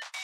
Thank you.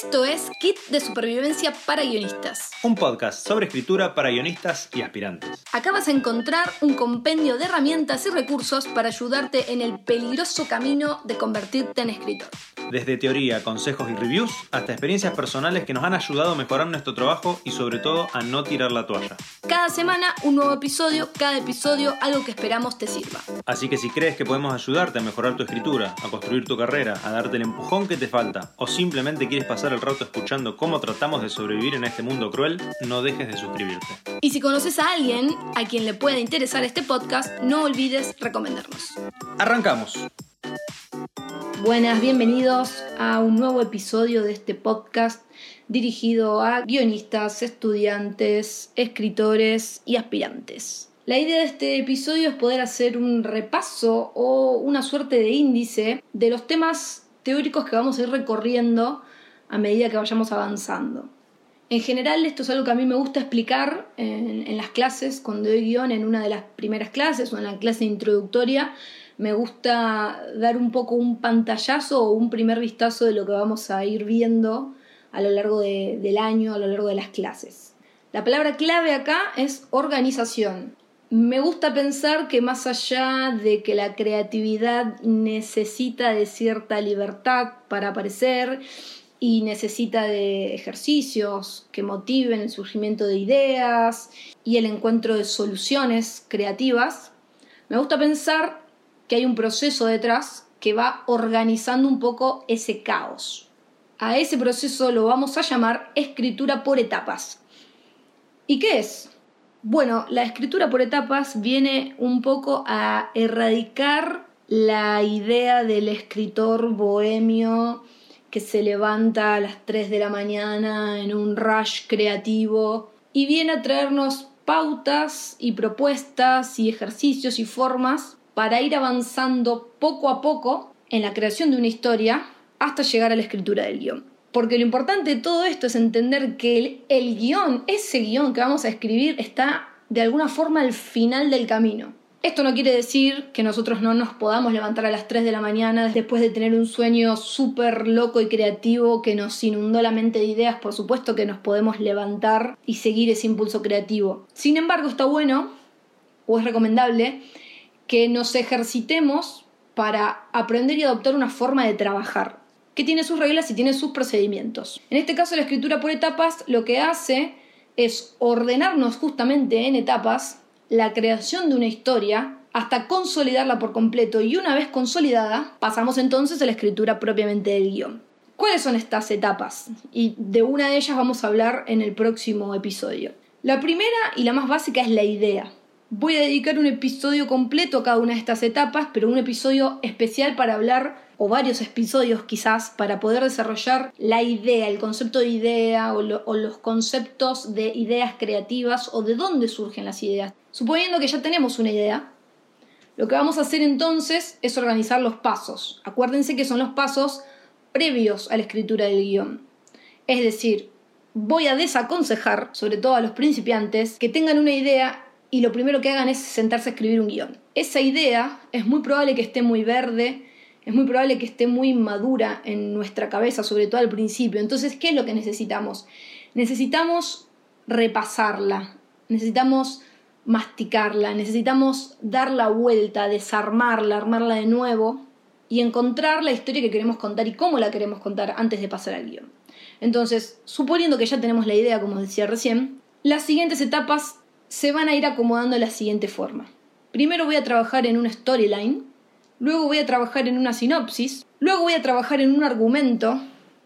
Esto es Kit de Supervivencia para Guionistas. Un podcast sobre escritura para guionistas y aspirantes. Acá vas a encontrar un compendio de herramientas y recursos para ayudarte en el peligroso camino de convertirte en escritor. Desde teoría, consejos y reviews hasta experiencias personales que nos han ayudado a mejorar nuestro trabajo y sobre todo a no tirar la toalla. Cada semana un nuevo episodio, cada episodio algo que esperamos te sirva. Así que si crees que podemos ayudarte a mejorar tu escritura, a construir tu carrera, a darte el empujón que te falta o simplemente quieres pasar el rato escuchando cómo tratamos de sobrevivir en este mundo cruel, no dejes de suscribirte. Y si conoces a alguien a quien le pueda interesar este podcast, no olvides recomendarnos. Arrancamos. Buenas, bienvenidos a un nuevo episodio de este podcast dirigido a guionistas, estudiantes, escritores y aspirantes. La idea de este episodio es poder hacer un repaso o una suerte de índice de los temas teóricos que vamos a ir recorriendo a medida que vayamos avanzando. En general esto es algo que a mí me gusta explicar en, las clases, cuando doy guion en una de las primeras clases o en la clase introductoria, me gusta dar un poco un pantallazo o un primer vistazo de lo que vamos a ir viendo a lo largo de, del año, a lo largo de las clases. La palabra clave acá es organización. Me gusta pensar que más allá de que la creatividad necesita de cierta libertad para aparecer y necesita de ejercicios que motiven el surgimiento de ideas y el encuentro de soluciones creativas, me gusta pensar que hay un proceso detrás que va organizando un poco ese caos. A ese proceso lo vamos a llamar escritura por etapas. ¿Y qué es? Bueno, la escritura por etapas viene un poco a erradicar la idea del escritor bohemio se levanta a las 3 de la mañana en un rush creativo y viene a traernos pautas y propuestas y ejercicios y formas para ir avanzando poco a poco en la creación de una historia hasta llegar a la escritura del guion. Porque lo importante de todo esto es entender que el, el guion, ese guion que vamos a escribir, está de alguna forma al final del camino. Esto no quiere decir que nosotros no nos podamos levantar a las 3 de la mañana después de tener un sueño súper loco y creativo que nos inundó la mente de ideas. Por supuesto que nos podemos levantar y seguir ese impulso creativo. Sin embargo, está bueno o es recomendable que nos ejercitemos para aprender y adoptar una forma de trabajar, que tiene sus reglas y tiene sus procedimientos. En este caso, la escritura por etapas lo que hace es ordenarnos justamente en etapas la creación de una historia hasta consolidarla por completo y una vez consolidada pasamos entonces a la escritura propiamente del guion. ¿Cuáles son estas etapas? Y de una de ellas vamos a hablar en el próximo episodio. La primera y la más básica es la idea. Voy a dedicar un episodio completo a cada una de estas etapas, pero un episodio especial para hablar, o varios episodios quizás, para poder desarrollar la idea, el concepto de idea o, lo, o los conceptos de ideas creativas o de dónde surgen las ideas. Suponiendo que ya tenemos una idea, lo que vamos a hacer entonces es organizar los pasos. Acuérdense que son los pasos previos a la escritura del guion. Es decir, voy a desaconsejar, sobre todo a los principiantes, que tengan una idea y lo primero que hagan es sentarse a escribir un guion. Esa idea es muy probable que esté muy verde, es muy probable que esté muy madura en nuestra cabeza, sobre todo al principio. Entonces, ¿qué es lo que necesitamos? Necesitamos repasarla, necesitamos masticarla, necesitamos dar la vuelta, desarmarla, armarla de nuevo y encontrar la historia que queremos contar y cómo la queremos contar antes de pasar al guion. Entonces, suponiendo que ya tenemos la idea, como decía recién, las siguientes etapas se van a ir acomodando de la siguiente forma. Primero voy a trabajar en una storyline, luego voy a trabajar en una sinopsis, luego voy a trabajar en un argumento,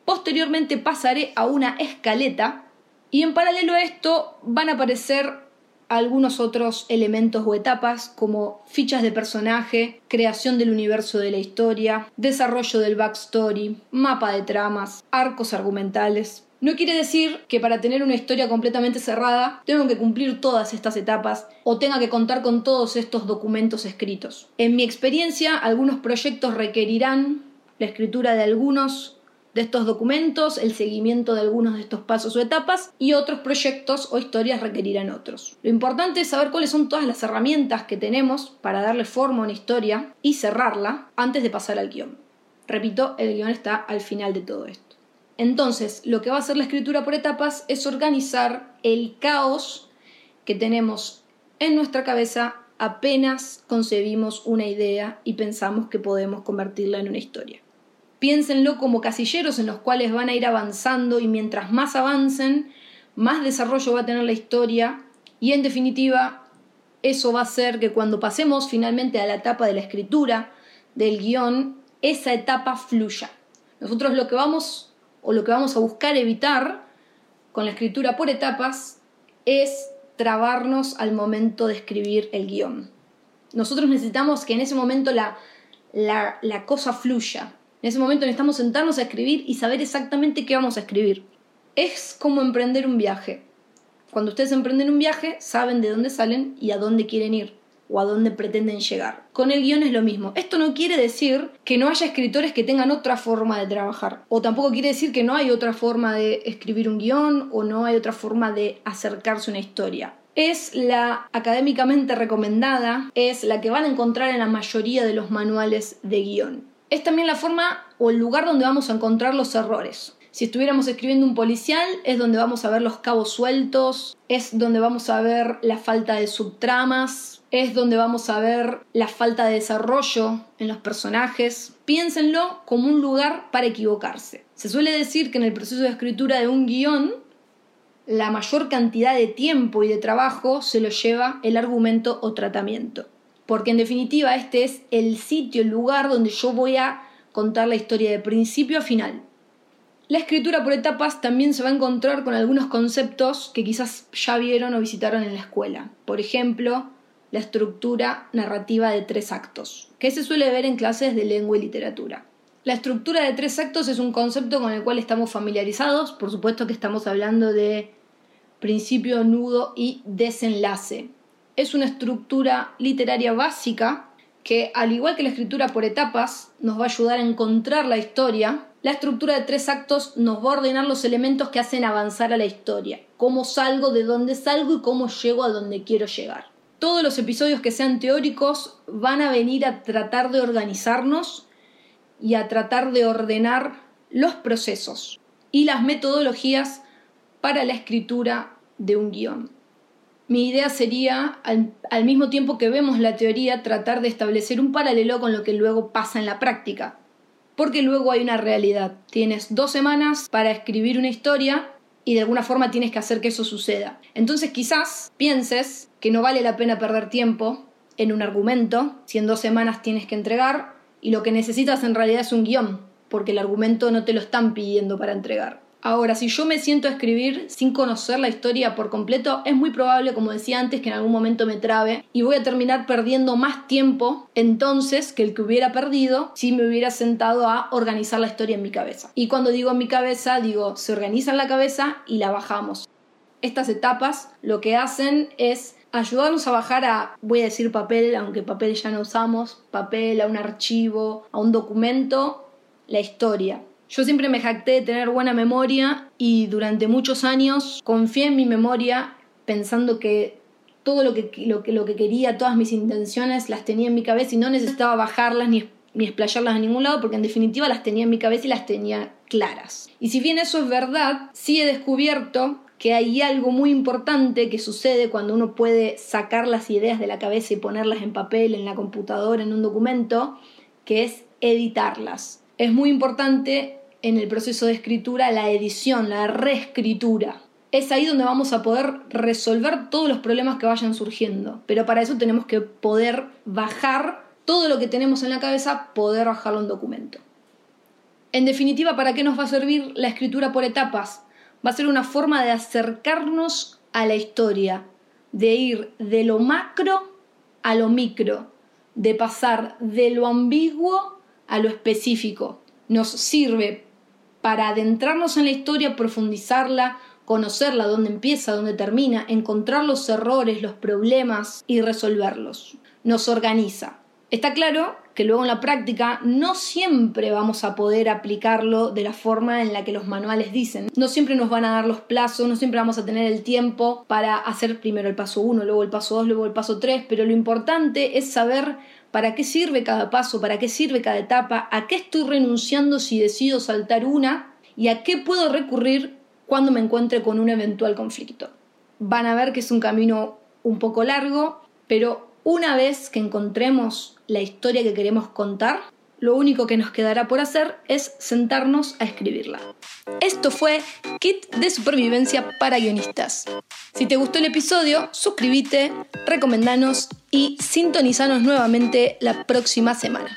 posteriormente pasaré a una escaleta y en paralelo a esto van a aparecer algunos otros elementos o etapas como fichas de personaje, creación del universo de la historia, desarrollo del backstory, mapa de tramas, arcos argumentales. No quiere decir que para tener una historia completamente cerrada tengo que cumplir todas estas etapas o tenga que contar con todos estos documentos escritos. En mi experiencia, algunos proyectos requerirán la escritura de algunos de estos documentos, el seguimiento de algunos de estos pasos o etapas y otros proyectos o historias requerirán otros. Lo importante es saber cuáles son todas las herramientas que tenemos para darle forma a una historia y cerrarla antes de pasar al guion. Repito, el guion está al final de todo esto. Entonces, lo que va a hacer la escritura por etapas es organizar el caos que tenemos en nuestra cabeza apenas concebimos una idea y pensamos que podemos convertirla en una historia. Piénsenlo como casilleros en los cuales van a ir avanzando y mientras más avancen, más desarrollo va a tener la historia y en definitiva eso va a hacer que cuando pasemos finalmente a la etapa de la escritura del guion, esa etapa fluya. Nosotros lo que vamos o lo que vamos a buscar evitar con la escritura por etapas es trabarnos al momento de escribir el guion. Nosotros necesitamos que en ese momento la, la, cosa fluya. En ese momento necesitamos sentarnos a escribir y saber exactamente qué vamos a escribir. Es como emprender un viaje. Cuando ustedes emprenden un viaje, saben de dónde salen y a dónde quieren ir o a dónde pretenden llegar. Con el guion es lo mismo. Esto no quiere decir que no haya escritores que tengan otra forma de trabajar. O tampoco quiere decir que no hay otra forma de escribir un guion o no hay otra forma de acercarse a una historia. Es la académicamente recomendada, es la que van a encontrar en la mayoría de los manuales de guion. Es también la forma o el lugar donde vamos a encontrar los errores. Si estuviéramos escribiendo un policial, es donde vamos a ver los cabos sueltos, es donde vamos a ver la falta de subtramas, es donde vamos a ver la falta de desarrollo en los personajes. Piénsenlo como un lugar para equivocarse. Se suele decir que en el proceso de escritura de un guion, la mayor cantidad de tiempo y de trabajo se lo lleva el argumento o tratamiento. Porque en definitiva este es el sitio, el lugar donde yo voy a contar la historia de principio a final. La escritura por etapas también se va a encontrar con algunos conceptos que quizás ya vieron o visitaron en la escuela. Por ejemplo, la estructura narrativa de tres actos, que se suele ver en clases de lengua y literatura. La estructura de tres actos es un concepto con el cual estamos familiarizados, por supuesto que estamos hablando de principio, nudo y desenlace. Es una estructura literaria básica que, al igual que la escritura por etapas, nos va a ayudar a encontrar la historia. La estructura de tres actos nos va a ordenar los elementos que hacen avanzar a la historia, cómo salgo, de dónde salgo y cómo llego a donde quiero llegar todos los episodios que sean teóricos van a venir a tratar de organizarnos y a tratar de ordenar los procesos y las metodologías para la escritura de un guion. Mi idea sería, al, mismo tiempo que vemos la teoría, tratar de establecer un paralelo con lo que luego pasa en la práctica. Porque luego hay una realidad. Tienes dos semanas para escribir una historia y de alguna forma tienes que hacer que eso suceda. Entonces quizás pienses que no vale la pena perder tiempo en un argumento, si en dos semanas tienes que entregar, y lo que necesitas en realidad es un guion, porque el argumento no te lo están pidiendo para entregar. Ahora, si yo me siento a escribir sin conocer la historia por completo, es muy probable, como decía antes, que en algún momento me trabe y voy a terminar perdiendo más tiempo entonces que el que hubiera perdido si me hubiera sentado a organizar la historia en mi cabeza. Y cuando digo en mi cabeza, digo, se organiza en la cabeza y la bajamos. Estas etapas lo que hacen es ayudarnos a bajar a, voy a decir papel, aunque papel ya no usamos, papel, a un archivo, a un documento, la historia yo siempre me jacté de tener buena memoria y durante muchos años confié en mi memoria pensando que todo lo que, lo, que, lo que quería, todas mis intenciones las tenía en mi cabeza y no necesitaba bajarlas ni, ni explayarlas a ningún lado porque en definitiva las tenía en mi cabeza y las tenía claras. Y si bien eso es verdad, sí he descubierto que hay algo muy importante que sucede cuando uno puede sacar las ideas de la cabeza y ponerlas en papel, en la computadora, en un documento, que es editarlas. Es muy importante en el proceso de escritura la edición, la reescritura. Es ahí donde vamos a poder resolver todos los problemas que vayan surgiendo. Pero para eso tenemos que poder bajar todo lo que tenemos en la cabeza, poder bajarlo en documento. En definitiva, ¿para qué nos va a servir la escritura por etapas? Va a ser una forma de acercarnos a la historia, de ir de lo macro a lo micro, de pasar de lo ambiguo a lo específico. Nos sirve para adentrarnos en la historia, profundizarla, conocerla, dónde empieza, dónde termina, encontrar los errores, los problemas y resolverlos. Nos organiza. Está claro que luego en la práctica no siempre vamos a poder aplicarlo de la forma en la que los manuales dicen. No siempre nos van a dar los plazos, no siempre vamos a tener el tiempo para hacer primero el paso 1, luego el paso 2, luego el paso 3, pero lo importante es saber para qué sirve cada paso, para qué sirve cada etapa, a qué estoy renunciando si decido saltar una y a qué puedo recurrir cuando me encuentre con un eventual conflicto. Van a ver que es un camino un poco largo, pero una vez que encontremos la historia que queremos contar, lo único que nos quedará por hacer es sentarnos a escribirla. Esto fue Kit de Supervivencia para Guionistas. Si te gustó el episodio, suscríbete, recomendanos y sintonizanos nuevamente la próxima semana.